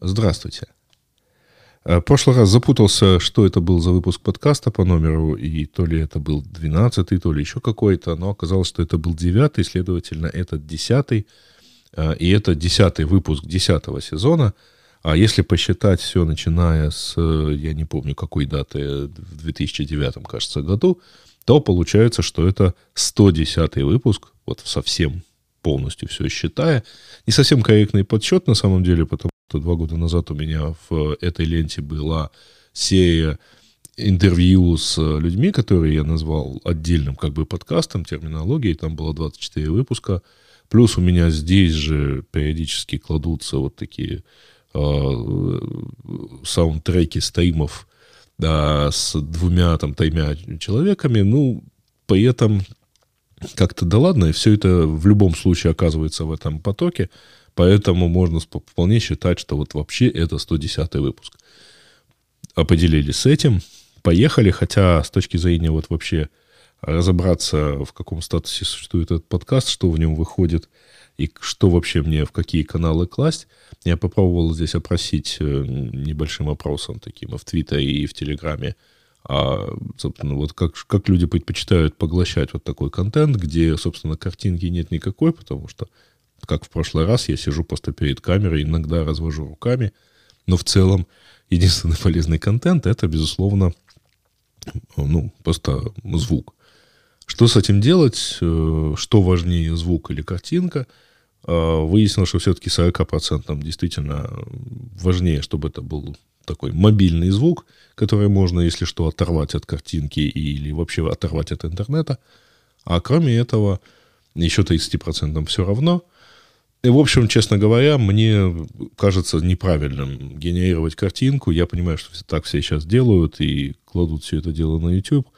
Здравствуйте. Э, в прошлый раз запутался, что это был за выпуск подкаста по номеру, и то ли это был 12 то ли еще какой-то, но оказалось, что это был 9 следовательно, это 10 э, и это 10 выпуск 10 сезона. А если посчитать все, начиная с, э, я не помню, какой даты, в 2009, кажется, году, то получается, что это 110 выпуск, вот совсем полностью все считая. Не совсем корректный подсчет на самом деле, потому два года назад у меня в этой ленте была серия интервью с людьми, которые я назвал отдельным как бы подкастом, терминологией, там было 24 выпуска. Плюс у меня здесь же периодически кладутся вот такие э, саундтреки стримов да, с двумя, там, тремя человеками. Ну, при этом как-то да ладно, и все это в любом случае оказывается в этом потоке, поэтому можно вполне считать, что вот вообще это 110 выпуск. Определились с этим, поехали, хотя с точки зрения вот вообще разобраться, в каком статусе существует этот подкаст, что в нем выходит, и что вообще мне в какие каналы класть, я попробовал здесь опросить э, небольшим опросом таким в Твиттере и в Телеграме а, собственно, вот как, как люди предпочитают поглощать вот такой контент, где, собственно, картинки нет никакой, потому что, как в прошлый раз, я сижу просто перед камерой, иногда развожу руками, но в целом единственный полезный контент — это, безусловно, ну, просто звук. Что с этим делать? Э, что важнее, звук или картинка? А, выяснилось, что все-таки 40% действительно важнее, чтобы это был такой мобильный звук, который можно, если что, оторвать от картинки или вообще оторвать от интернета. А кроме этого, еще 30% все равно. И, в общем, честно говоря, мне кажется неправильным генерировать картинку. Я понимаю, что так все сейчас делают и кладут все это дело на YouTube.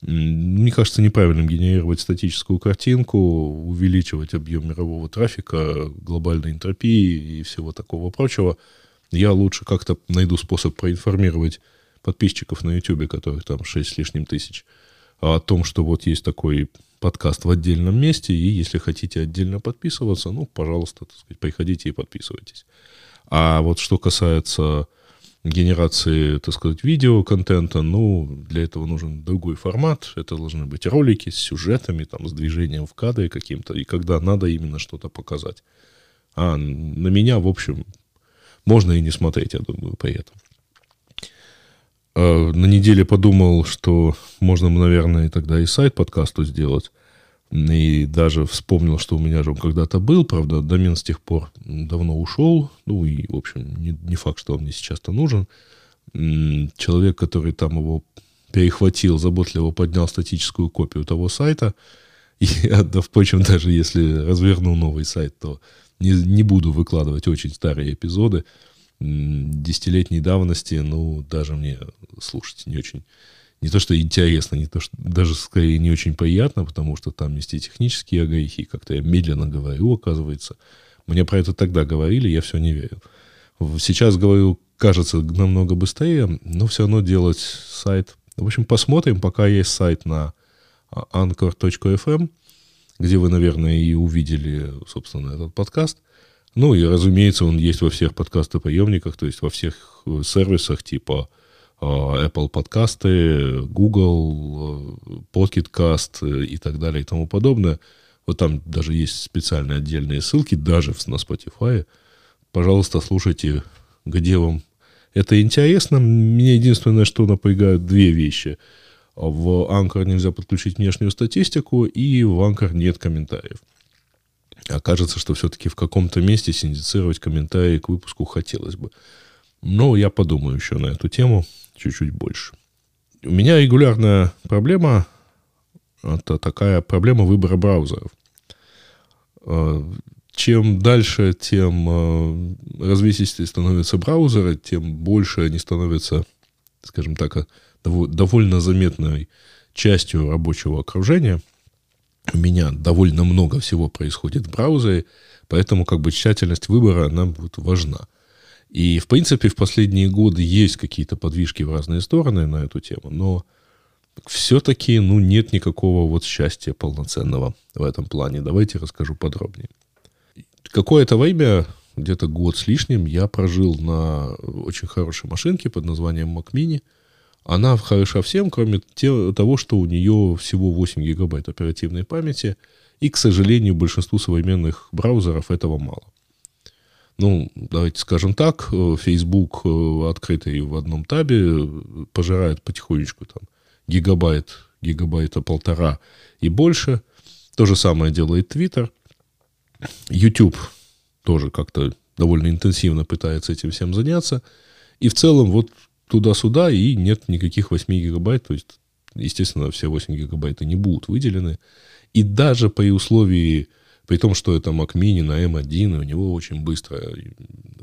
Мне кажется неправильным генерировать статическую картинку, увеличивать объем мирового трафика, глобальной энтропии и всего такого прочего – я лучше как-то найду способ проинформировать подписчиков на YouTube, которых там 6 с лишним тысяч, о том, что вот есть такой подкаст в отдельном месте, и если хотите отдельно подписываться, ну, пожалуйста, так сказать, приходите и подписывайтесь. А вот что касается генерации, так сказать, видеоконтента, ну, для этого нужен другой формат. Это должны быть ролики с сюжетами, там, с движением в кадре каким-то, и когда надо именно что-то показать. А на меня, в общем, можно и не смотреть, я думаю, при этом. А, на неделе подумал, что можно, наверное, тогда и сайт подкасту сделать. И даже вспомнил, что у меня же он когда-то был, правда, домен с тех пор давно ушел. Ну и, в общем, не, не факт, что он мне сейчас-то нужен. Человек, который там его перехватил, заботливо поднял статическую копию того сайта. И, да, впрочем, даже если разверну новый сайт, то не, не буду выкладывать очень старые эпизоды десятилетней давности, ну, даже мне слушать не очень, не то что интересно, не то что, даже скорее не очень приятно, потому что там есть и технические огрехи, как-то я медленно говорю, оказывается. Мне про это тогда говорили, я все не верил. Сейчас говорю, кажется, намного быстрее, но все равно делать сайт. В общем, посмотрим, пока есть сайт на anchor.fm, где вы, наверное, и увидели, собственно, этот подкаст. Ну и, разумеется, он есть во всех подкастоприемниках, то есть во всех э, сервисах типа а, Apple подкасты, Google, э, Pocket э, и так далее и тому подобное. Вот там даже есть специальные отдельные ссылки, даже на Spotify. Пожалуйста, слушайте, где вам это интересно. Мне единственное, что напрягают две вещи – в Anchor нельзя подключить внешнюю статистику, и в Anchor нет комментариев. Окажется, что все-таки в каком-то месте синдицировать комментарии к выпуску хотелось бы. Но я подумаю еще на эту тему чуть-чуть больше. У меня регулярная проблема, это такая проблема выбора браузеров. А, чем дальше, тем а, развесистее становятся браузеры, тем больше они становятся, скажем так, довольно заметной частью рабочего окружения. У меня довольно много всего происходит в браузере, поэтому как бы тщательность выбора, она будет важна. И, в принципе, в последние годы есть какие-то подвижки в разные стороны на эту тему, но все-таки, ну, нет никакого вот счастья полноценного в этом плане. Давайте расскажу подробнее. Какое-то время где-то год с лишним я прожил на очень хорошей машинке под названием Mac Mini. Она хороша всем, кроме того, что у нее всего 8 гигабайт оперативной памяти, и, к сожалению, большинству современных браузеров этого мало. Ну, давайте скажем так, Facebook, э, открытый в одном табе, пожирает потихонечку там гигабайт, гигабайта полтора и больше. То же самое делает Twitter. YouTube тоже как-то довольно интенсивно пытается этим всем заняться. И в целом вот туда-сюда, и нет никаких 8 гигабайт, то есть, естественно, все 8 гигабайт не будут выделены. И даже при условии, при том, что это Mac Mini на M1, и у него очень быстро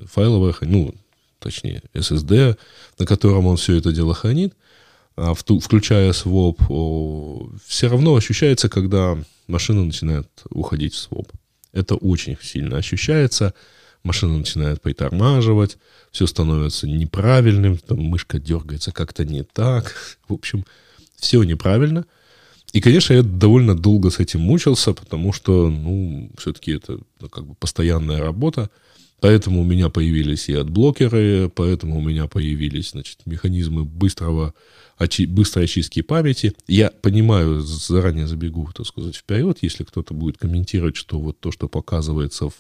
файловая, ну, точнее, SSD, на котором он все это дело хранит, а включая своп, все равно ощущается, когда машина начинает уходить в своп. Это очень сильно ощущается. Машина начинает притормаживать, все становится неправильным, там мышка дергается как-то не так. В общем, все неправильно. И, конечно, я довольно долго с этим мучился, потому что, ну, все-таки это ну, как бы постоянная работа. Поэтому у меня появились и адблокеры, поэтому у меня появились, значит, механизмы быстрого очи- быстрой очистки памяти. Я понимаю, заранее забегу, так сказать, вперед, если кто-то будет комментировать, что вот то, что показывается в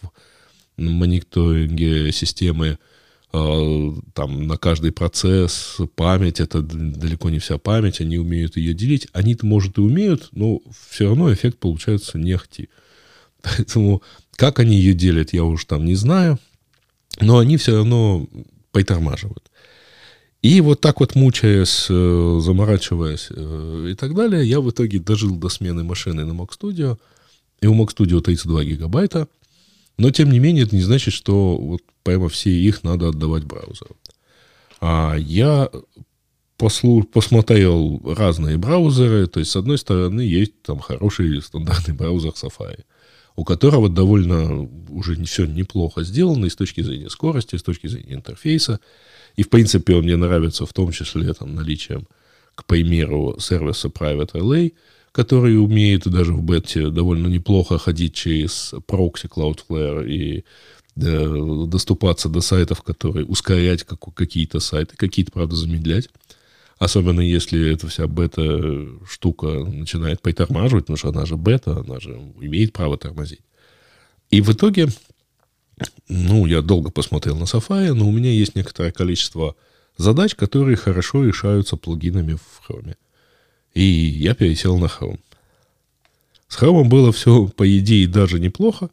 мониторинге системы, э, там на каждый процесс память, это далеко не вся память, они умеют ее делить. Они-то, может, и умеют, но все равно эффект получается нехти. Поэтому как они ее делят, я уже там не знаю, но они все равно притормаживают. И вот так вот мучаясь, э, заморачиваясь э, и так далее, я в итоге дожил до смены машины на Mac Studio. И у Mac Studio 32 гигабайта. Но, тем не менее, это не значит, что вот прямо все их надо отдавать браузеру. А я послу, посмотрел разные браузеры. То есть, с одной стороны, есть там хороший стандартный браузер Safari, у которого довольно уже все неплохо сделано и с точки зрения скорости, и с точки зрения интерфейса. И, в принципе, он мне нравится в том числе там, наличием, к примеру, сервиса Private Relay, который умеет даже в бете довольно неплохо ходить через прокси Cloudflare и доступаться до сайтов, которые ускорять как, какие-то сайты, какие-то, правда, замедлять. Особенно если эта вся бета-штука начинает притормаживать, потому что она же бета, она же имеет право тормозить. И в итоге ну, я долго посмотрел на Safari, но у меня есть некоторое количество задач, которые хорошо решаются плагинами в Chrome. И я пересел на Chrome. С Chrome было все, по идее, даже неплохо.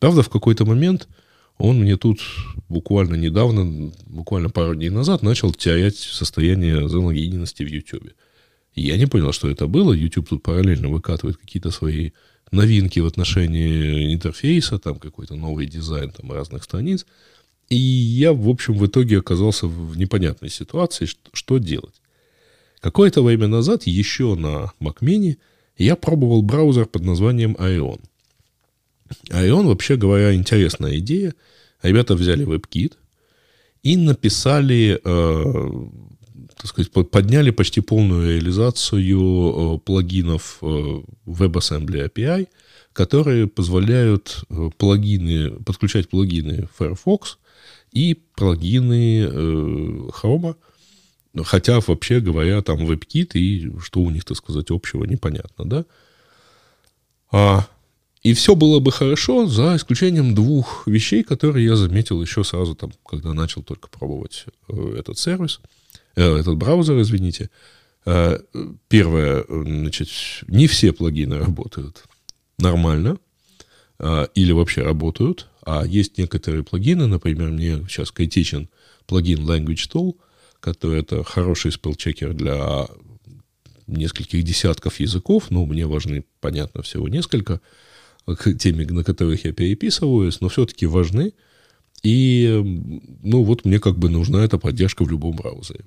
Правда, в какой-то момент он мне тут буквально недавно, буквально пару дней назад, начал терять состояние залогиненности в YouTube. И я не понял, что это было. YouTube тут параллельно выкатывает какие-то свои новинки в отношении интерфейса, там какой-то новый дизайн там, разных страниц. И я, в общем, в итоге оказался в непонятной ситуации, что делать. Какое-то время назад еще на Mac Mini я пробовал браузер под названием Ion. Ion, вообще говоря, интересная идея. Ребята взяли WebKit и написали, э, так сказать, подняли почти полную реализацию э, плагинов э, WebAssembly API, которые позволяют э, плагины, подключать плагины Firefox и плагины Chrome, хотя, вообще говоря, там WebKit и что у них, так сказать, общего, непонятно, да? А, и все было бы хорошо, за исключением двух вещей, которые я заметил еще сразу, там, когда начал только пробовать этот сервис – Э, этот браузер, извините. Э, первое, значит, не все плагины работают нормально э, или вообще работают, а есть некоторые плагины, например, мне сейчас критичен плагин Language Tool, который это хороший спелчекер для нескольких десятков языков, но мне важны, понятно, всего несколько, теми, на которых я переписываюсь, но все-таки важны. И, ну, вот мне как бы нужна эта поддержка в любом браузере.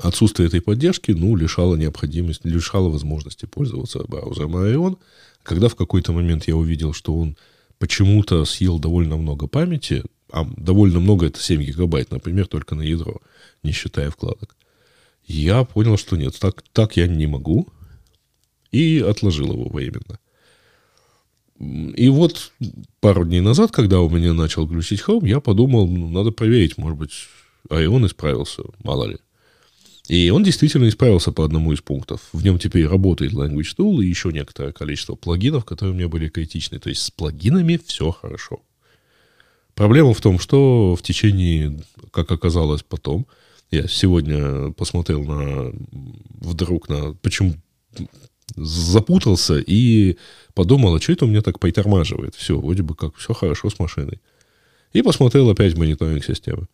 Отсутствие этой поддержки, ну, лишало необходимости, лишало возможности пользоваться браузером Ion. Когда в какой-то момент я увидел, что он почему-то съел довольно много памяти, а довольно много это 7 гигабайт, например, только на ядро, не считая вкладок, я понял, что нет, так, так я не могу, и отложил его временно. И вот пару дней назад, когда у меня начал глючить Chrome, я подумал, ну, надо проверить, может быть, а и он исправился, мало ли. И он действительно исправился по одному из пунктов. В нем теперь работает Language Tool и еще некоторое количество плагинов, которые у меня были критичны. То есть с плагинами все хорошо. Проблема в том, что в течение, как оказалось потом, я сегодня посмотрел на вдруг на почему запутался и подумал, а что это у меня так притормаживает? Все, вроде бы как все хорошо с машиной. И посмотрел опять мониторинг системы.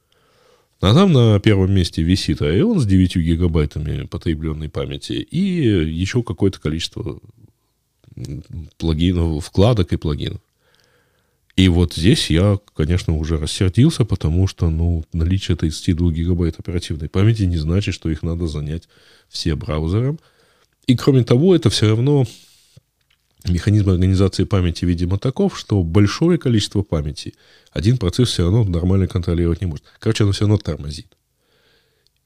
А там на первом месте висит iON с 9 гигабайтами потребленной памяти и еще какое-то количество плагинов, вкладок и плагинов. И вот здесь я, конечно, уже рассердился, потому что ну, наличие 32 гигабайт оперативной памяти не значит, что их надо занять все браузером. И кроме того, это все равно механизм организации памяти, видимо, таков, что большое количество памяти один процесс все равно нормально контролировать не может. Короче, оно все равно тормозит.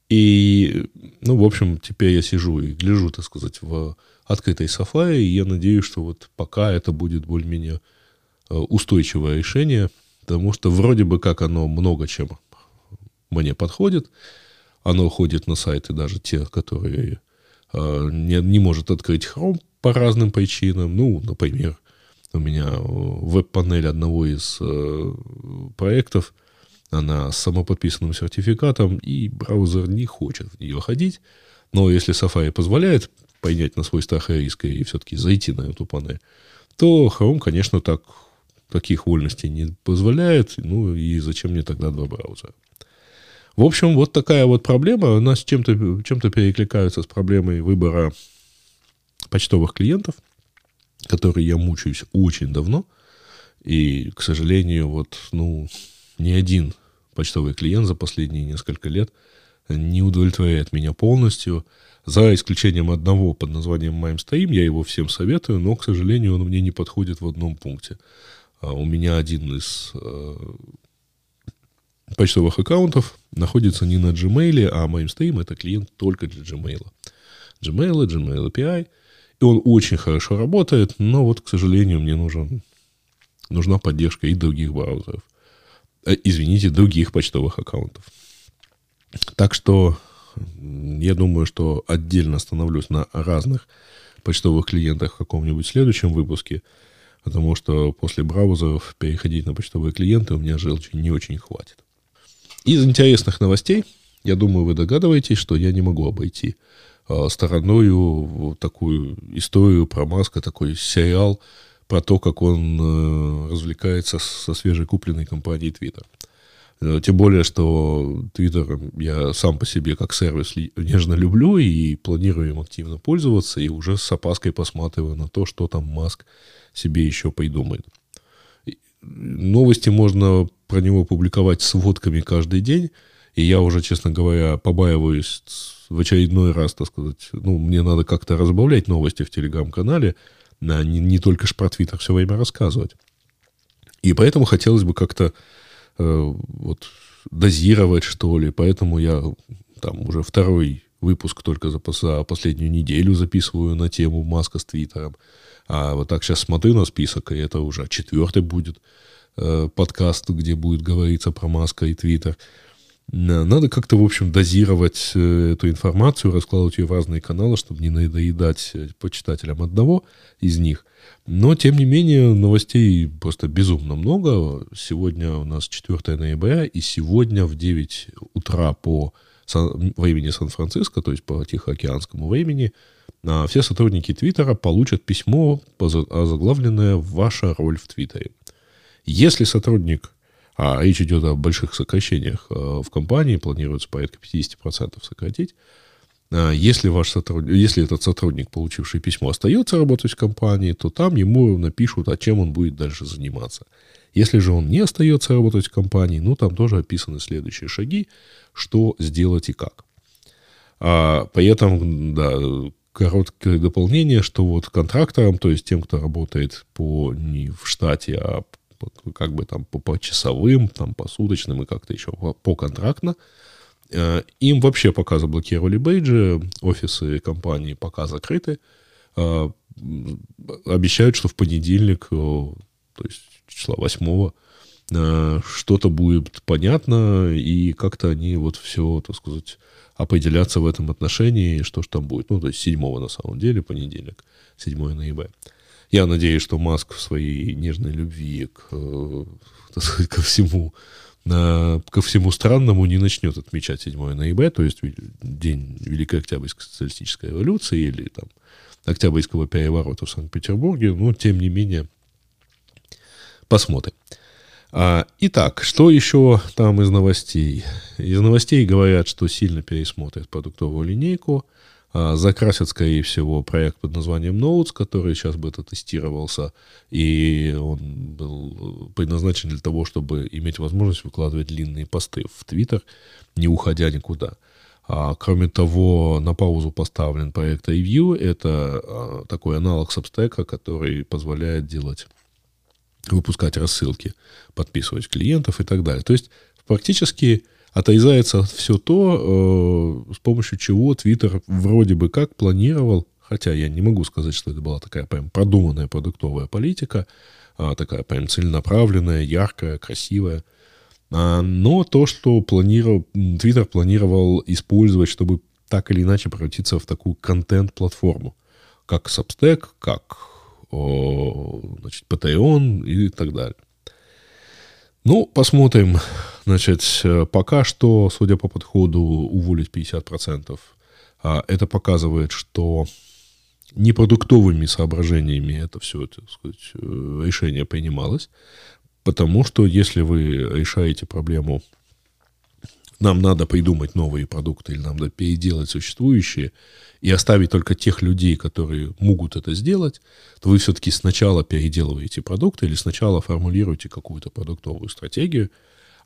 И, ну, в общем, теперь я сижу и гляжу, так сказать, в открытой Safari, и я надеюсь, что вот пока это будет более-менее устойчивое решение, потому что вроде бы как оно много чем мне подходит. Оно ходит на сайты даже те, которые э, не, не может открыть Chrome по разным причинам. Ну, например, у меня веб-панель одного из э, проектов, она с самоподписанным сертификатом, и браузер не хочет в нее ходить. Но если Safari позволяет понять на свой страх и риск и все-таки зайти на эту панель, то Chrome, конечно, так, таких вольностей не позволяет. Ну и зачем мне тогда два браузера? В общем, вот такая вот проблема. У нас чем-то чем перекликаются с проблемой выбора почтовых клиентов, которые я мучаюсь очень давно. И, к сожалению, вот, ну, ни один почтовый клиент за последние несколько лет не удовлетворяет меня полностью. За исключением одного под названием MimeStream, я его всем советую, но, к сожалению, он мне не подходит в одном пункте. А у меня один из э, почтовых аккаунтов находится не на Gmail, а MimeStream это клиент только для Gmail. Gmail, Gmail API – и он очень хорошо работает, но вот, к сожалению, мне нужен, нужна поддержка и других браузеров. Э, извините, других почтовых аккаунтов. Так что я думаю, что отдельно остановлюсь на разных почтовых клиентах в каком-нибудь следующем выпуске, потому что после браузеров переходить на почтовые клиенты у меня желчи не очень хватит. Из интересных новостей, я думаю, вы догадываетесь, что я не могу обойти Э, стороною такую историю про Маска, такой сериал про то, как он э, развлекается со свежекупленной компанией Twitter. Э, тем более, что Twitter я сам по себе как сервис нежно люблю и планирую им активно пользоваться, и уже с опаской посматриваю на то, что там Маск себе еще придумает. Новости можно про него публиковать сводками каждый день, и я уже, честно говоря, побаиваюсь в очередной раз, так сказать, ну, мне надо как-то разбавлять новости в телеграм-канале, а не, не только ж про Твиттер все время рассказывать. И поэтому хотелось бы как-то э, вот дозировать, что ли. Поэтому я там уже второй выпуск только за, за последнюю неделю записываю на тему Маска с Твиттером. А вот так сейчас смотрю на список, и это уже четвертый будет э, подкаст, где будет говориться про Маска и Твиттер. Надо как-то, в общем, дозировать э, эту информацию, раскладывать ее в разные каналы, чтобы не надоедать э, почитателям одного из них. Но, тем не менее, новостей просто безумно много. Сегодня у нас 4 ноября, и сегодня в 9 утра по времени Сан-Франциско, то есть по Тихоокеанскому времени, а, все сотрудники Твиттера получат письмо, озаглавленное «Ваша роль в Твиттере». Если сотрудник а речь идет о больших сокращениях э, в компании, планируется порядка 50% сократить. А если, ваш сотрудник, если этот сотрудник, получивший письмо, остается работать в компании, то там ему напишут, а чем он будет дальше заниматься. Если же он не остается работать в компании, ну, там тоже описаны следующие шаги, что сделать и как. А, при да, короткое дополнение, что вот контракторам, то есть тем, кто работает по, не в штате, а как бы там по, по часовым, там по суточным и как-то еще по, по контрактно. Э, им вообще пока заблокировали бейджи, офисы компании пока закрыты. Э, обещают, что в понедельник, то есть числа 8 что-то будет понятно, и как-то они вот все, так сказать, определяться в этом отношении, что ж там будет. Ну, то есть 7 на самом деле, понедельник, 7 ноября. Я надеюсь, что Маск в своей нежной любви к, так сказать, ко всему ко всему странному не начнет отмечать 7 ноября, то есть день Великой Октябрьской социалистической революции или там Октябрьского переворота в Санкт-Петербурге, но тем не менее посмотрим. А, итак, что еще там из новостей? Из новостей говорят, что сильно пересмотрят продуктовую линейку, закрасят, скорее всего, проект под названием Notes, который сейчас бы это тестировался, и он был предназначен для того, чтобы иметь возможность выкладывать длинные посты в Твиттер, не уходя никуда. А, кроме того, на паузу поставлен проект Review. Это а, такой аналог Substack, который позволяет делать, выпускать рассылки, подписывать клиентов и так далее. То есть практически отрезается все то, э, с помощью чего Twitter вроде бы как планировал, хотя я не могу сказать, что это была такая прям продуманная продуктовая политика, а такая прям целенаправленная, яркая, красивая. А, но то, что планировал, Twitter планировал использовать, чтобы так или иначе превратиться в такую контент-платформу, как Substack, как значит, Patreon и так далее. Ну, посмотрим. Значит, пока что, судя по подходу, уволить 50%. А это показывает, что непродуктовыми соображениями это все, так сказать, э, решение принималось. Потому что если вы решаете проблему, нам надо придумать новые продукты или нам надо переделать существующие, и оставить только тех людей, которые могут это сделать, то вы все-таки сначала переделываете продукты или сначала формулируете какую-то продуктовую стратегию,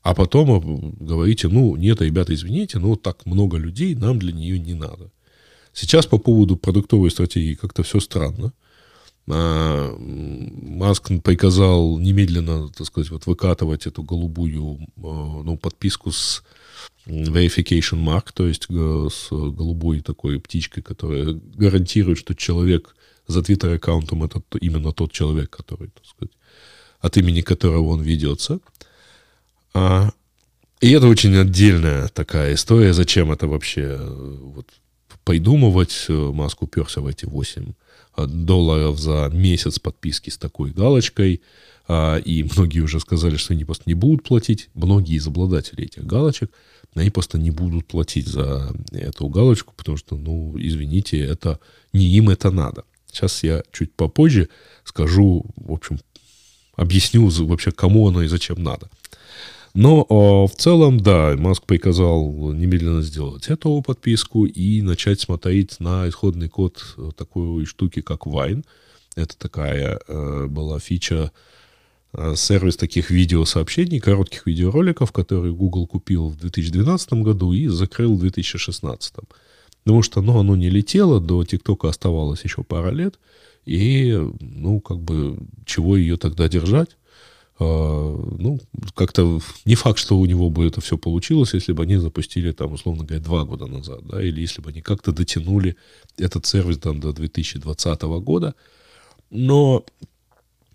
а потом говорите, ну, нет, ребята, извините, но так много людей, нам для нее не надо. Сейчас по поводу продуктовой стратегии как-то все странно. А, Маск приказал немедленно, так сказать, вот выкатывать эту голубую а, ну, подписку с verification mark, то есть э, с голубой такой птичкой, которая гарантирует, что человек за твиттер-аккаунтом это именно тот человек, который, так сказать, от имени которого он ведется. А, и это очень отдельная такая история, зачем это вообще э, вот, придумывать. Маск уперся в эти 8 э, долларов за месяц подписки с такой галочкой, а, и многие уже сказали, что они просто не будут платить, многие из обладателей этих галочек – они просто не будут платить за эту галочку, потому что, ну, извините, это не им это надо. Сейчас я чуть попозже скажу, в общем, объясню вообще, кому оно и зачем надо. Но о, в целом, да, Маск приказал немедленно сделать эту подписку и начать смотреть на исходный код такой штуки, как Wine. Это такая э, была фича Э, сервис таких видеосообщений, коротких видеороликов, который Google купил в 2012 году и закрыл в 2016. Потому что ну, оно не летело, до ТикТока оставалось еще пара лет, и, ну, как бы, чего ее тогда держать? А, ну, как-то не факт, что у него бы это все получилось, если бы они запустили, там, условно говоря, два года назад, да, или если бы они как-то дотянули этот сервис там до 2020 года. Но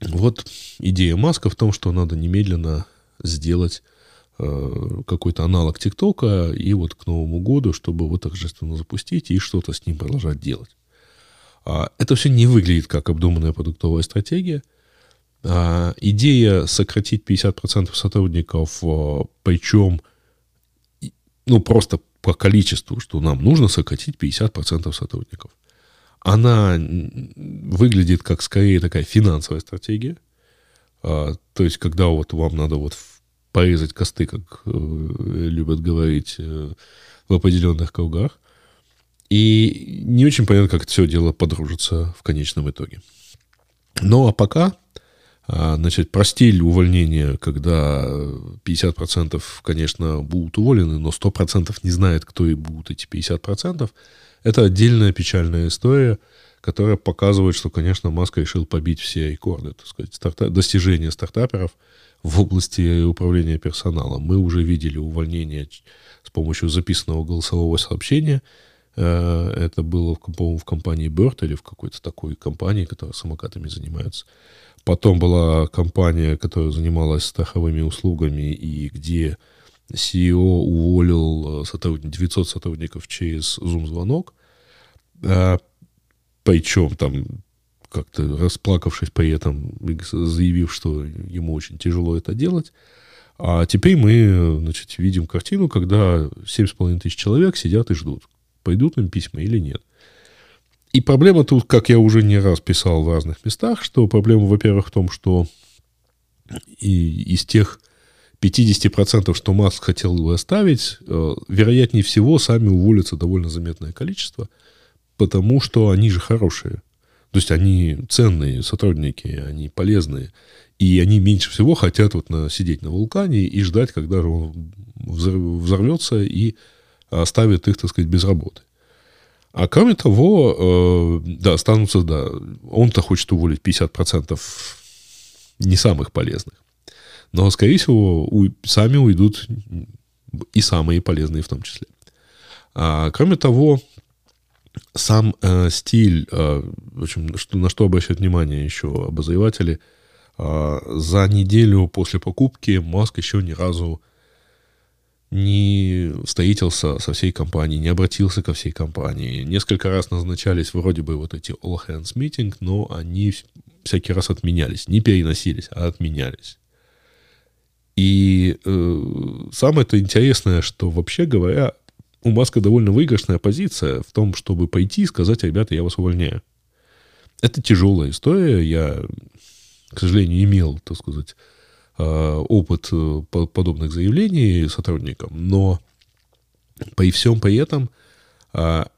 вот идея Маска в том, что надо немедленно сделать э, какой-то аналог ТикТока и вот к Новому году, чтобы его торжественно запустить и что-то с ним продолжать делать. А, это все не выглядит как обдуманная продуктовая стратегия. А, идея сократить 50% сотрудников, а, причем ну, просто по количеству, что нам нужно сократить 50% сотрудников – она выглядит как скорее такая финансовая стратегия. А, то есть, когда вот вам надо вот порезать косты, как э, любят говорить э, в определенных кругах. И не очень понятно, как это все дело подружится в конечном итоге. Ну, а пока, а, значит, про стиль увольнения, когда 50%, конечно, будут уволены, но 100% не знает, кто и будут эти 50%, это отдельная печальная история, которая показывает, что, конечно, Маск решил побить все рекорды, так сказать, старта- достижения стартаперов в области управления персоналом. Мы уже видели увольнение с помощью записанного голосового сообщения. Э, это было, по-моему, в компании Bird или в какой-то такой компании, которая самокатами занимается. Потом была компания, которая занималась страховыми услугами, и где CEO уволил 900 сотрудников через Zoom-звонок. Причем там как-то расплакавшись при этом, заявив, что ему очень тяжело это делать. А теперь мы, значит, видим картину, когда 7,5 тысяч человек сидят и ждут, пойдут им письма или нет. И проблема тут, как я уже не раз писал в разных местах, что проблема, во-первых, в том, что и из тех 50%, что Маск хотел бы оставить, э, вероятнее всего, сами уволятся довольно заметное количество, потому что они же хорошие. То есть они ценные сотрудники, они полезные. И они меньше всего хотят вот на, сидеть на вулкане и ждать, когда же он взорвется и оставит их, так сказать, без работы. А кроме того, э, да, останутся, да, он-то хочет уволить 50% не самых полезных. Но, скорее всего, у, сами уйдут и самые полезные в том числе. А, кроме того, сам э, стиль, э, в общем, что, на что обращают внимание еще обозреватели, э, за неделю после покупки Маск еще ни разу не встретился со всей компанией, не обратился ко всей компании. Несколько раз назначались вроде бы вот эти all hands meeting, но они всякий раз отменялись. Не переносились, а отменялись. И э, самое-то интересное, что вообще говоря, у Маска довольно выигрышная позиция в том, чтобы пойти и сказать, ребята, я вас увольняю. Это тяжелая история. Я, к сожалению, имел, так сказать, а, опыт э, подобных заявлений сотрудникам, но при всем при этом, а,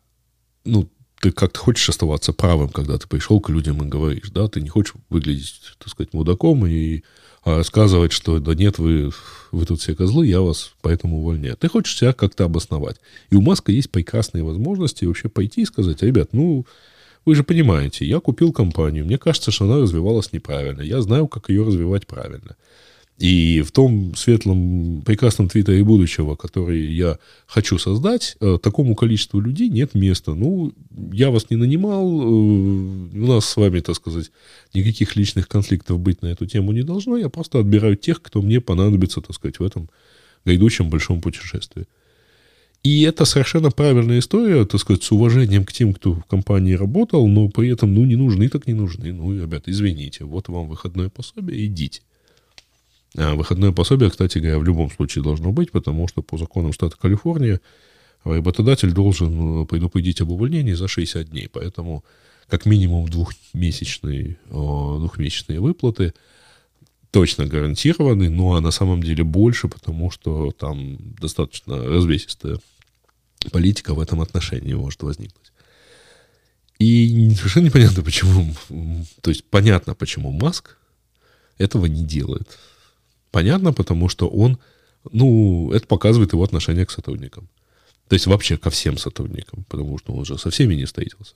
ну, ты как-то хочешь оставаться правым, когда ты пришел к людям и говоришь, да, ты не хочешь выглядеть, так сказать, мудаком и а рассказывать, что да нет, вы, вы тут все козлы, я вас поэтому увольняю. Ты хочешь себя как-то обосновать. И у Маска есть прекрасные возможности вообще пойти и сказать, ребят, ну, вы же понимаете, я купил компанию, мне кажется, что она развивалась неправильно, я знаю, как ее развивать правильно. И в том светлом, прекрасном твиттере будущего, который я хочу создать, э, такому количеству людей нет места. Ну, я вас не нанимал, э, у нас с вами, так сказать, никаких личных конфликтов быть на эту тему не должно. Я просто отбираю тех, кто мне понадобится, так сказать, в этом грядущем большом путешествии. И это совершенно правильная история, так сказать, с уважением к тем, кто в компании работал, но при этом, ну, не нужны, так не нужны. Ну, ребята, извините, вот вам выходное пособие, идите. А выходное пособие, кстати говоря, в любом случае должно быть, потому что по законам штата Калифорния работодатель должен э, предупредить об увольнении за 60 дней. Поэтому как минимум двухмесячные, двухмесячные выплаты точно гарантированы, ну а на самом деле больше, потому что там достаточно развесистая политика в этом отношении может возникнуть. И совершенно непонятно, почему, то есть понятно, почему Маск этого не делает. Понятно, потому что он, ну, это показывает его отношение к сотрудникам. То есть вообще ко всем сотрудникам, потому что он же со всеми не встретился.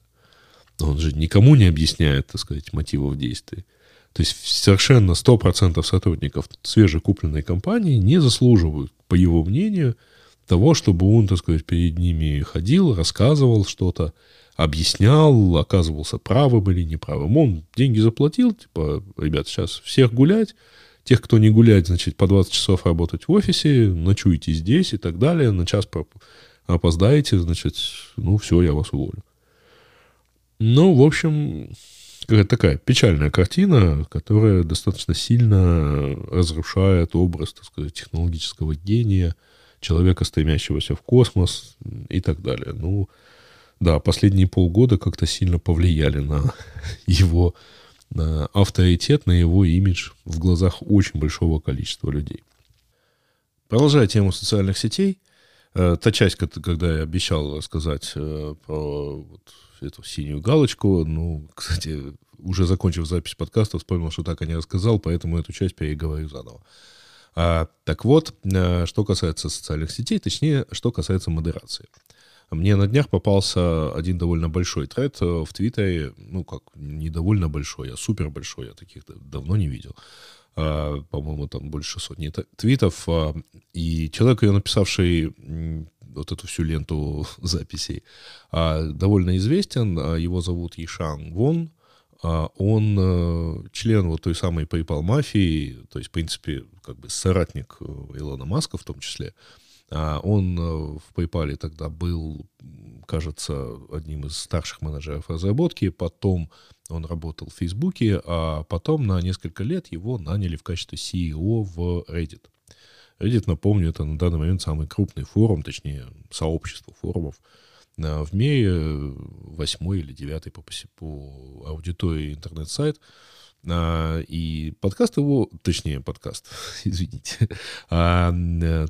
Он же никому не объясняет, так сказать, мотивов действий. То есть совершенно 100% сотрудников свежекупленной компании не заслуживают, по его мнению, того, чтобы он, так сказать, перед ними ходил, рассказывал что-то, объяснял, оказывался правым или неправым. Он деньги заплатил, типа, ребят, сейчас всех гулять, Тех, кто не гуляет, значит, по 20 часов работать в офисе, ночуете здесь и так далее, на час опоздаете, значит, ну, все, я вас уволю. Ну, в общем, какая такая печальная картина, которая достаточно сильно разрушает образ, так сказать, технологического гения, человека, стремящегося в космос и так далее. Ну, да, последние полгода как-то сильно повлияли на его авторитет, на его имидж в глазах очень большого количества людей. Продолжая тему социальных сетей, э, та часть, когда я обещал рассказать э, про вот эту синюю галочку, ну, кстати, уже закончив запись подкаста, вспомнил, что так и не рассказал, поэтому эту часть переговорю заново. А, так вот, э, что касается социальных сетей, точнее, что касается модерации. Мне на днях попался один довольно большой тред э, в Твиттере, ну, как, не довольно большой, а супер большой, я таких давно не видел. А, по-моему, там больше сотни твитов. А, и человек, ее написавший, вот эту всю ленту записей, а, довольно известен. Его зовут Ишан Вон. Он э, член вот той самой PayPal мафии, то есть, в принципе, как бы соратник э, Илона Маска в том числе. А, он э, в PayPal тогда был, кажется, одним из старших менеджеров разработки, потом он работал в Фейсбуке, а потом на несколько лет его наняли в качестве CEO в Reddit. Reddit, напомню, это на данный момент самый крупный форум, точнее, сообщество форумов в мире, восьмой или девятый по, по аудитории интернет-сайт. А, и подкаст его, точнее, подкаст, извините, а,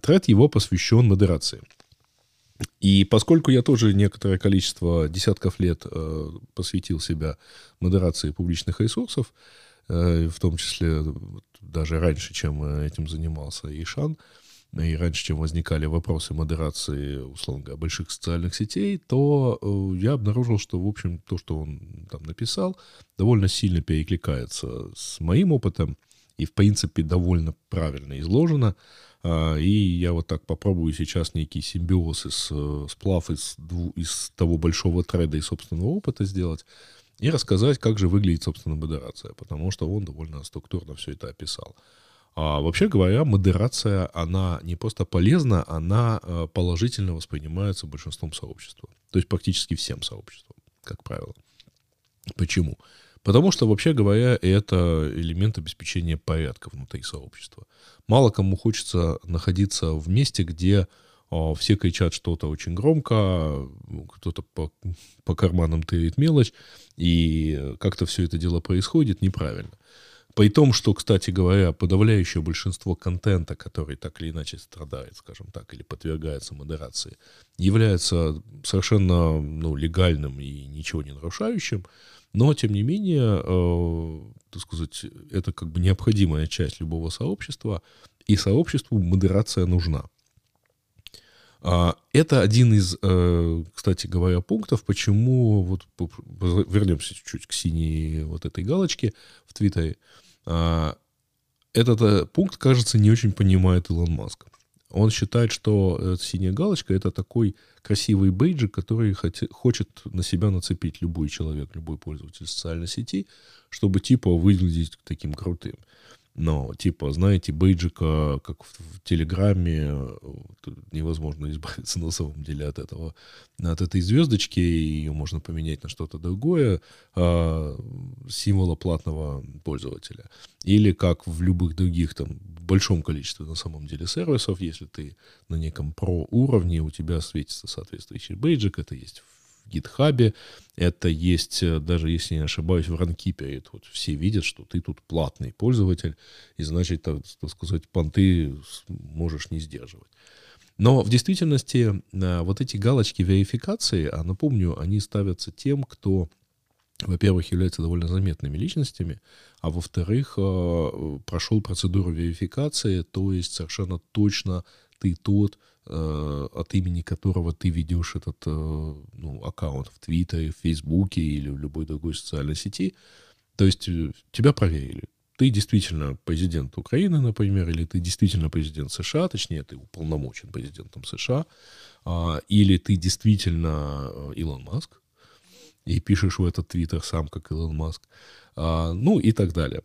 тред его посвящен модерации. И поскольку я тоже некоторое количество десятков лет э, посвятил себя модерации публичных ресурсов, э, в том числе даже раньше, чем этим занимался Ишан, и раньше, чем возникали вопросы модерации, условно говоря, больших социальных сетей, то э, я обнаружил, что, в общем, то, что он там написал, довольно сильно перекликается с моим опытом и, в принципе, довольно правильно изложено. А, и я вот так попробую сейчас некий симбиоз из э, сплав из, из того большого треда и собственного опыта сделать и рассказать, как же выглядит, собственно, модерация, потому что он довольно структурно все это описал. А вообще говоря, модерация, она не просто полезна, она э, положительно воспринимается большинством сообщества. То есть практически всем сообществом, как правило. Почему? Потому что, вообще говоря, это элемент обеспечения порядка внутри сообщества. Мало кому хочется находиться в месте, где о, все кричат что-то очень громко, кто-то по, по карманам тырит мелочь, и как-то все это дело происходит неправильно. При том, что, кстати говоря, подавляющее большинство контента, который так или иначе страдает, скажем так, или подвергается модерации, является совершенно ну, легальным и ничего не нарушающим, но, тем не менее, э, так сказать, это как бы необходимая часть любого сообщества, и сообществу модерация нужна. А, это один из, э, кстати говоря, пунктов, почему, вот вернемся чуть-чуть к синей вот этой галочке в Твиттере, а, этот э, пункт, кажется, не очень понимает Илон Маск. Он считает, что синяя галочка — это такой красивый бейджик, который хочет на себя нацепить любой человек, любой пользователь социальной сети, чтобы типа выглядеть таким крутым. Но, типа, знаете, бейджика, как в, в Телеграме, невозможно избавиться на самом деле от этого, от этой звездочки, ее можно поменять на что-то другое, а, символа платного пользователя. Или как в любых других, там, большом количестве на самом деле сервисов, если ты на неком про уровне, у тебя светится соответствующий бейджик, это есть в в GitHub. Это есть, э, даже если не ошибаюсь, в Runkeeper. Это вот все видят, что ты тут платный пользователь, и значит, так, так сказать, понты можешь не сдерживать. Но в действительности э, вот эти галочки верификации, а напомню, они ставятся тем, кто, во-первых, является довольно заметными личностями, а во-вторых, э, прошел процедуру верификации, то есть совершенно точно ты тот, от имени которого ты ведешь этот э, ну, аккаунт в Твиттере, в Фейсбуке или в любой другой социальной сети. То есть э, тебя проверили. Ты действительно президент Украины, например, или ты действительно президент США, точнее, ты уполномочен президентом США, а, или ты действительно Илон Маск, и пишешь в этот твиттер сам, как Илон Маск, а, ну и так далее.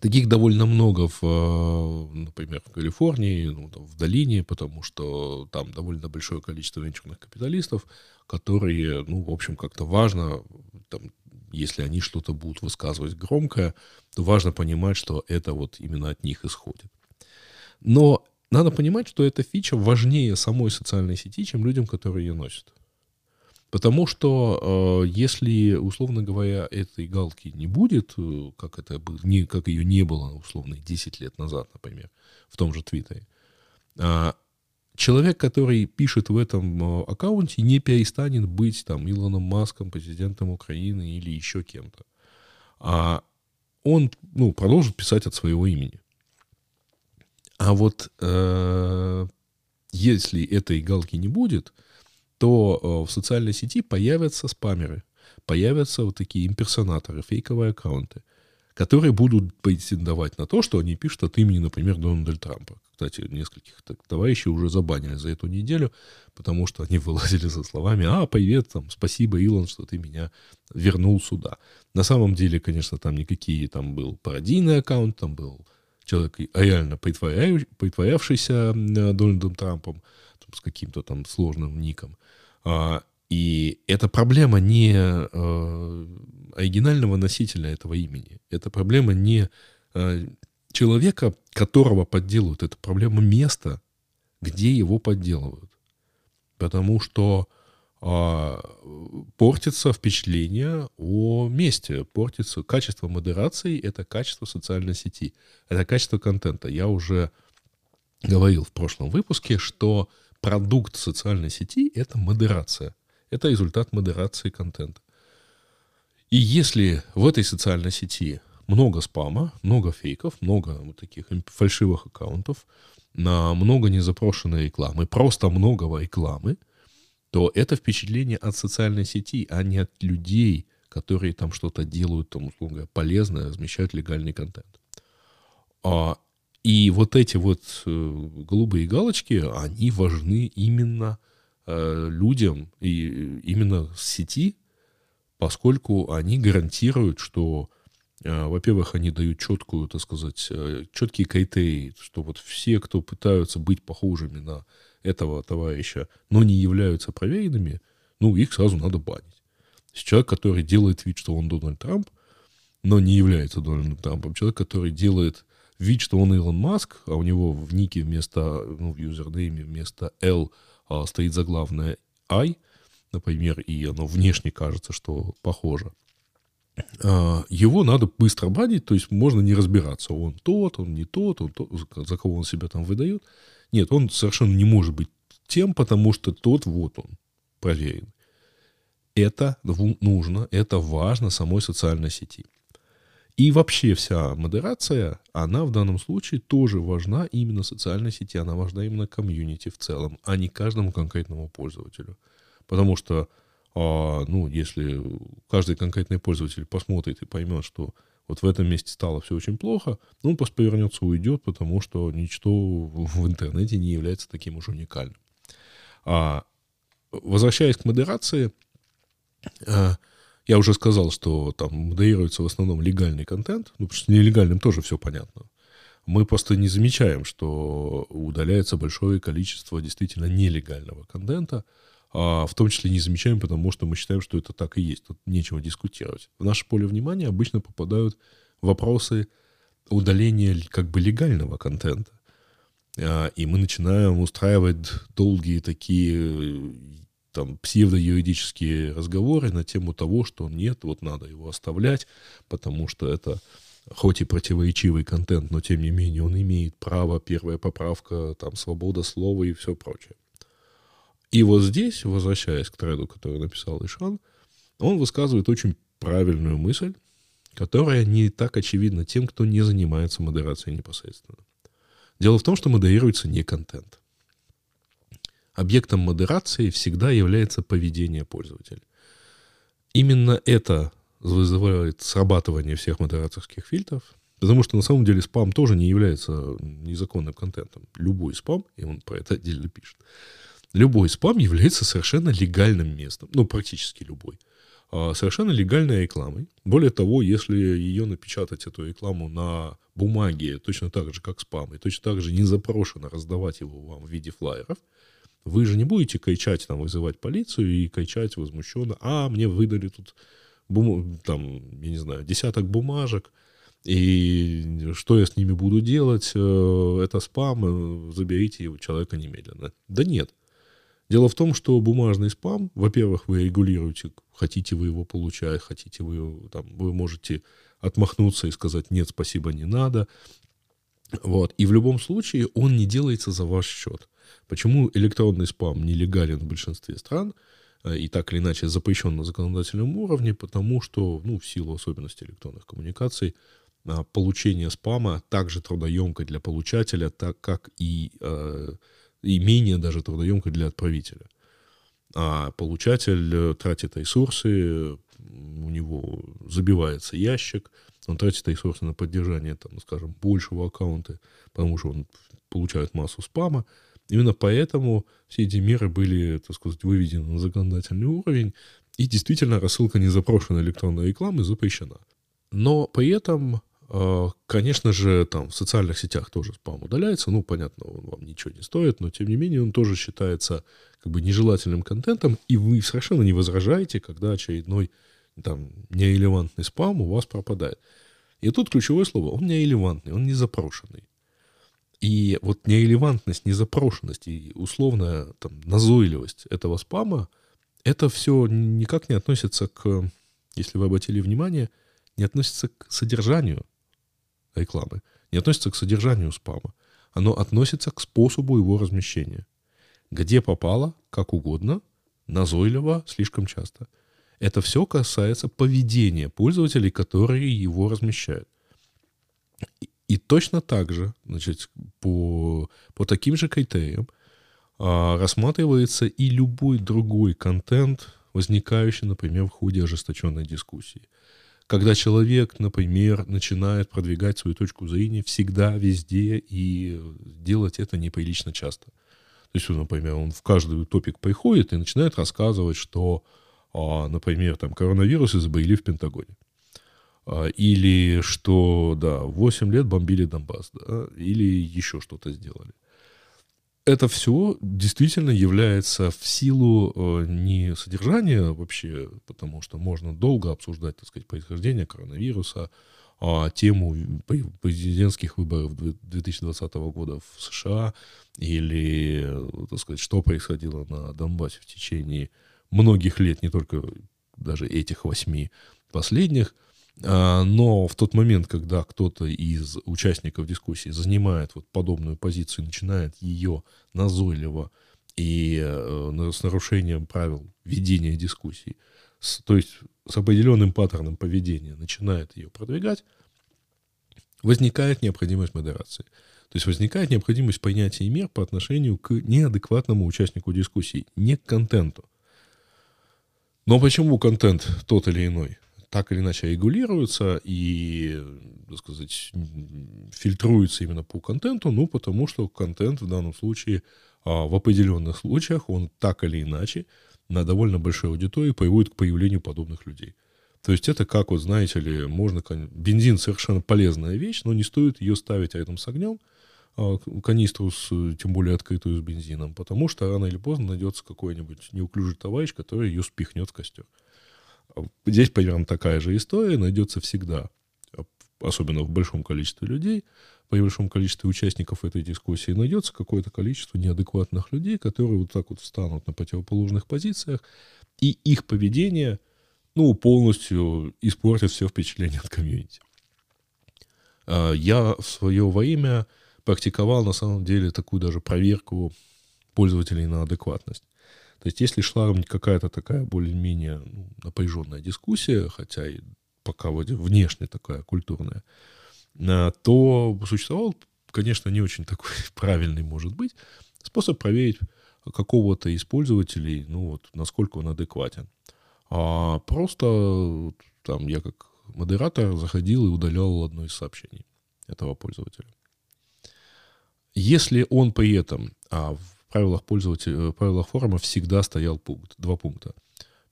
Таких довольно много, в, э, например, в Калифорнии, ну, там, в долине, потому что там довольно большое количество венчурных капиталистов, которые, ну, в общем, как-то важно, там, если они что-то будут высказывать громко, то важно понимать, что это вот именно от них исходит. Но надо понимать, что эта фича важнее самой социальной сети, чем людям, которые ее носят. Потому что э, если, условно говоря, этой галки не будет, э, как, это, не, как ее не было, условно, 10 лет назад, например, в том же Твиттере, э, человек, который пишет в этом э, аккаунте, не перестанет быть там Илоном Маском, президентом Украины или еще кем-то. А он ну, продолжит писать от своего имени. А вот э, если этой галки не будет, то э, в социальной сети появятся спамеры, появятся вот такие имперсонаторы, фейковые аккаунты, которые будут претендовать на то, что они пишут от имени, например, Дональда Трампа. Кстати, нескольких так, товарищей уже забанили за эту неделю, потому что они вылазили со словами «А, привет, там, спасибо, Илон, что ты меня вернул сюда». На самом деле, конечно, там никакие, там был пародийный аккаунт, там был человек реально притворявшийся Дональдом Трампом, с каким-то там сложным ником. А, и это проблема не э, оригинального носителя этого имени. Это проблема не э, человека, которого подделывают. Это проблема места, где его подделывают. Потому что э, портится впечатление о месте, портится качество модерации, это качество социальной сети, это качество контента. Я уже говорил в прошлом выпуске, что продукт социальной сети — это модерация. Это результат модерации контента. И если в этой социальной сети много спама, много фейков, много вот таких фальшивых аккаунтов, на много незапрошенной рекламы, просто много рекламы, то это впечатление от социальной сети, а не от людей, которые там что-то делают, там, условно полезное, размещают легальный контент. А и вот эти вот э, голубые галочки, они важны именно э, людям и именно в сети, поскольку они гарантируют, что, э, во-первых, они дают четкую, так сказать, четкие критерии, что вот все, кто пытаются быть похожими на этого товарища, но не являются проверенными, ну, их сразу надо банить. Человек, который делает вид, что он Дональд Трамп, но не является Дональдом Трампом, человек, который делает вид, что он Илон Маск, а у него в нике вместо, ну, в юзернейме вместо L а, стоит заглавное I, например, и оно внешне кажется, что похоже, а, его надо быстро банить, то есть можно не разбираться, он тот, он не тот, он тот, за кого он себя там выдает. Нет, он совершенно не может быть тем, потому что тот вот он, проверен. Это нужно, это важно самой социальной сети. И вообще вся модерация, она в данном случае тоже важна именно социальной сети, она важна именно комьюнити в целом, а не каждому конкретному пользователю. Потому что, а, ну, если каждый конкретный пользователь посмотрит и поймет, что вот в этом месте стало все очень плохо, ну, он просто повернется, уйдет, потому что ничто в интернете не является таким уж уникальным. А, возвращаясь к модерации, а, я уже сказал, что там модерируется в основном легальный контент, ну, потому что нелегальным тоже все понятно. Мы просто не замечаем, что удаляется большое количество действительно нелегального контента, а в том числе не замечаем, потому что мы считаем, что это так и есть. Тут нечего дискутировать. В наше поле внимания обычно попадают вопросы удаления как бы легального контента. А, и мы начинаем устраивать долгие такие там псевдоюридические разговоры на тему того, что нет, вот надо его оставлять, потому что это хоть и противоречивый контент, но тем не менее он имеет право, первая поправка, там, свобода слова и все прочее. И вот здесь, возвращаясь к треду, который написал Ишан, он высказывает очень правильную мысль, которая не так очевидна тем, кто не занимается модерацией непосредственно. Дело в том, что модерируется не контент объектом модерации всегда является поведение пользователя. Именно это вызывает срабатывание всех модераторских фильтров, потому что на самом деле спам тоже не является незаконным контентом. Любой спам, и он про это отдельно пишет, любой спам является совершенно легальным местом, ну, практически любой, а, совершенно легальной рекламой. Более того, если ее напечатать, эту рекламу, на бумаге, точно так же, как спам, и точно так же не запрошено раздавать его вам в виде флайеров – вы же не будете кричать, там, вызывать полицию и кричать возмущенно, а, мне выдали тут, бум... там, я не знаю, десяток бумажек, и что я с ними буду делать, э, это спам, э, заберите его человека немедленно. Да нет. Дело в том, что бумажный спам, во-первых, вы регулируете, хотите вы его получать, хотите вы, там, вы можете отмахнуться и сказать, нет, спасибо, не надо. Вот. И в любом случае он не делается за ваш счет. Почему электронный спам нелегален в большинстве стран э, и так или иначе запрещен на законодательном уровне? Потому что, ну, в силу особенностей электронных коммуникаций, а, получение спама также трудоемко для получателя, так как и, э, и менее даже трудоемко для отправителя. А получатель э, тратит ресурсы, у него забивается ящик, он тратит ресурсы на поддержание, там, скажем, большего аккаунта, потому что он получают массу спама. Именно поэтому все эти меры были, так сказать, выведены на законодательный уровень, и действительно рассылка незапрошенной электронной рекламы запрещена. Но при этом, э, конечно же, там в социальных сетях тоже спам удаляется. Ну, понятно, он вам ничего не стоит, но тем не менее он тоже считается как бы нежелательным контентом, и вы совершенно не возражаете, когда очередной там нерелевантный спам у вас пропадает. И тут ключевое слово, он нерелевантный, он не запрошенный. И вот нерелевантность, незапрошенность и условная там, назойливость этого спама, это все никак не относится к, если вы обратили внимание, не относится к содержанию рекламы, не относится к содержанию спама. Оно относится к способу его размещения. Где попало, как угодно, назойливо, слишком часто. Это все касается поведения пользователей, которые его размещают. И точно так же, значит, по, по таким же критериям а, рассматривается и любой другой контент, возникающий, например, в ходе ожесточенной дискуссии. Когда человек, например, начинает продвигать свою точку зрения всегда, везде, и делать это неприлично часто. То есть, например, он в каждый топик приходит и начинает рассказывать, что, например, там коронавирус изобрели в Пентагоне. А, или что, да, 8 лет бомбили Донбасс, да, или еще что-то сделали. Это все действительно является в силу э, не содержания вообще, потому что можно долго обсуждать, так сказать, происхождение коронавируса, а тему президентских выборов 2020 года в США или, так сказать, что происходило на Донбассе в течение многих лет, не только даже этих восьми последних – а, но в тот момент, когда кто-то из участников дискуссии занимает вот подобную позицию начинает ее назойливо и э, с нарушением правил ведения дискуссии, то есть с определенным паттерном поведения начинает ее продвигать, возникает необходимость модерации. То есть возникает необходимость принятия мер по отношению к неадекватному участнику дискуссии, не к контенту. Но почему контент тот или иной? так или иначе регулируются и, так сказать, фильтруются именно по контенту, ну, потому что контент в данном случае, а, в определенных случаях, он так или иначе на довольно большой аудитории приводит к появлению подобных людей. То есть это как, вот знаете ли, можно... Бензин совершенно полезная вещь, но не стоит ее ставить рядом с огнем, канистру, с, тем более открытую с бензином, потому что рано или поздно найдется какой-нибудь неуклюжий товарищ, который ее спихнет в костер. Здесь примерно такая же история найдется всегда, особенно в большом количестве людей, при большом количестве участников этой дискуссии найдется какое-то количество неадекватных людей, которые вот так вот встанут на противоположных позициях, и их поведение, ну, полностью испортит все впечатление от комьюнити. А, я в свое время практиковал, на самом деле, такую даже проверку пользователей на адекватность. То есть если шла какая-то такая более-менее ну, напряженная дискуссия, хотя и пока вроде внешне такая культурная, а, то существовал, конечно, не очень такой правильный, может быть, способ проверить какого-то из пользователей, ну вот, насколько он адекватен. А просто там я как модератор заходил и удалял одно из сообщений этого пользователя. Если он при этом а, в правилах пользователя, в правилах форума всегда стоял пункт, два пункта.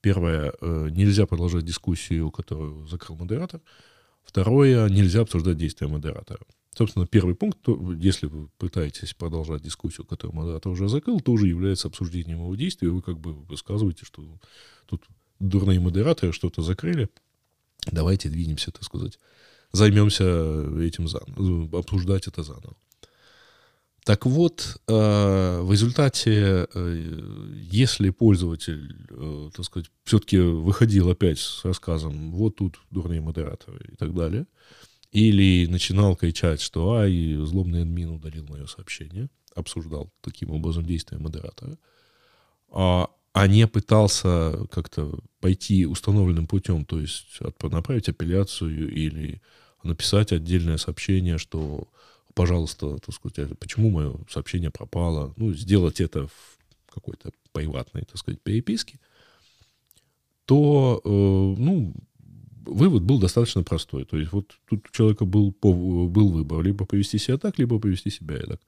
Первое, э, нельзя продолжать дискуссию, которую закрыл модератор. Второе, нельзя обсуждать действия модератора. Собственно, первый пункт, то, если вы пытаетесь продолжать дискуссию, которую модератор уже закрыл, тоже является обсуждением его действий. Вы как бы высказываете, что тут дурные модераторы что-то закрыли. Давайте двинемся, так сказать, займемся этим заново, обсуждать это заново. Так вот, э, в результате, э, если пользователь, э, так сказать, все-таки выходил опять с рассказом, вот тут дурные модераторы и так далее, или начинал кричать, что ай, злобный админ удалил мое сообщение, обсуждал таким образом действия модератора, а, а не пытался как-то пойти установленным путем, то есть направить апелляцию или написать отдельное сообщение, что пожалуйста, так сказать, почему мое сообщение пропало, ну, сделать это в какой-то приватной, так сказать, переписке, то, э, ну, вывод был достаточно простой. То есть вот тут у человека был, был выбор, либо повести себя так, либо повести себя так.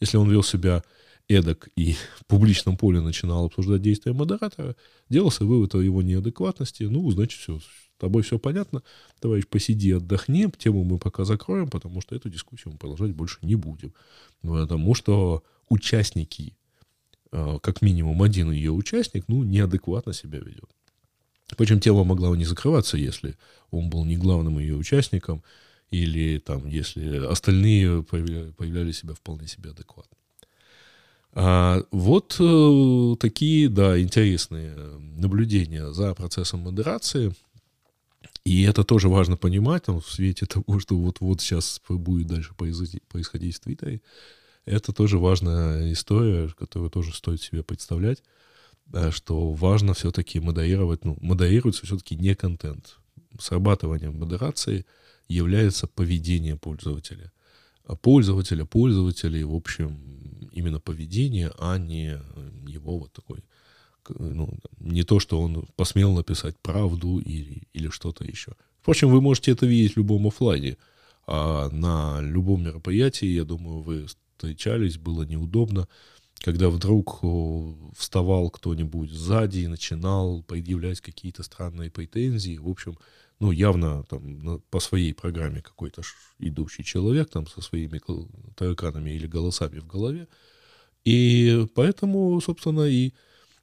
Если он вел себя эдак и в публичном поле начинал обсуждать действия модератора, делался вывод о его неадекватности, ну, значит, все, тобой все понятно, товарищ, посиди, отдохни, тему мы пока закроем, потому что эту дискуссию мы продолжать больше не будем. Потому что участники, э, как минимум один ее участник, ну, неадекватно себя ведет. Причем тема могла не закрываться, если он был не главным ее участником, или там, если остальные появляли, себя вполне себе адекватно. А вот э, такие, да, интересные наблюдения за процессом модерации. И это тоже важно понимать там, в свете того, что вот-вот сейчас будет дальше происходить в Твиттере. Это тоже важная история, которую тоже стоит себе представлять, что важно все-таки модерировать, ну, модерируется все-таки не контент. Срабатыванием модерации является поведение пользователя. А пользователя, пользователей, в общем, именно поведение, а не его вот такой, ну, не то, что он посмел написать правду или, или что-то еще. Впрочем, вы можете это видеть в любом офлайне. А на любом мероприятии, я думаю, вы встречались, было неудобно, когда вдруг вставал кто-нибудь сзади и начинал предъявлять какие-то странные претензии. В общем, ну, явно там по своей программе какой-то идущий человек там со своими тараканами или голосами в голове. И поэтому, собственно, и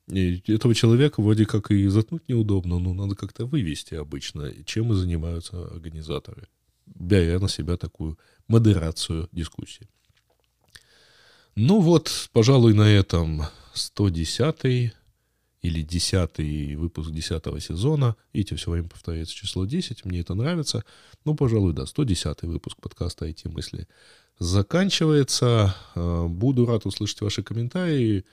этого человека вроде как и заткнуть неудобно, но надо как-то вывести обычно, чем и занимаются организаторы, беря на себя такую модерацию дискуссии. Ну вот, пожалуй, на этом 110 или 10 выпуск 10 сезона. Видите, все время повторяется число 10, мне это нравится. Ну, пожалуй, да, 110 выпуск подкаста «IT мысли» заканчивается. Э, буду рад услышать ваши комментарии,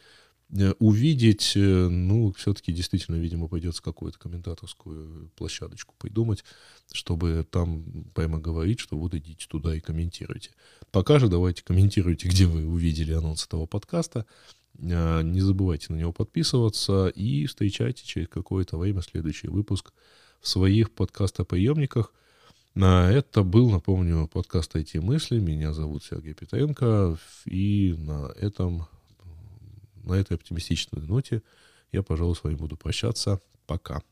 увидеть, э, ну, все-таки действительно, видимо, придется какую-то комментаторскую площадочку придумать, чтобы там прямо говорить, что вот идите туда и комментируйте. Пока же давайте комментируйте, где вы увидели анонс этого подкаста. Не забывайте на него подписываться и встречайте через какое-то время следующий выпуск в своих подкастоприемниках – Это был, напомню, подкаст «IT мысли». Меня зовут Сергей Петренко. И на, этом, на этой оптимистичной ноте я, пожалуй, с вами буду прощаться. Пока.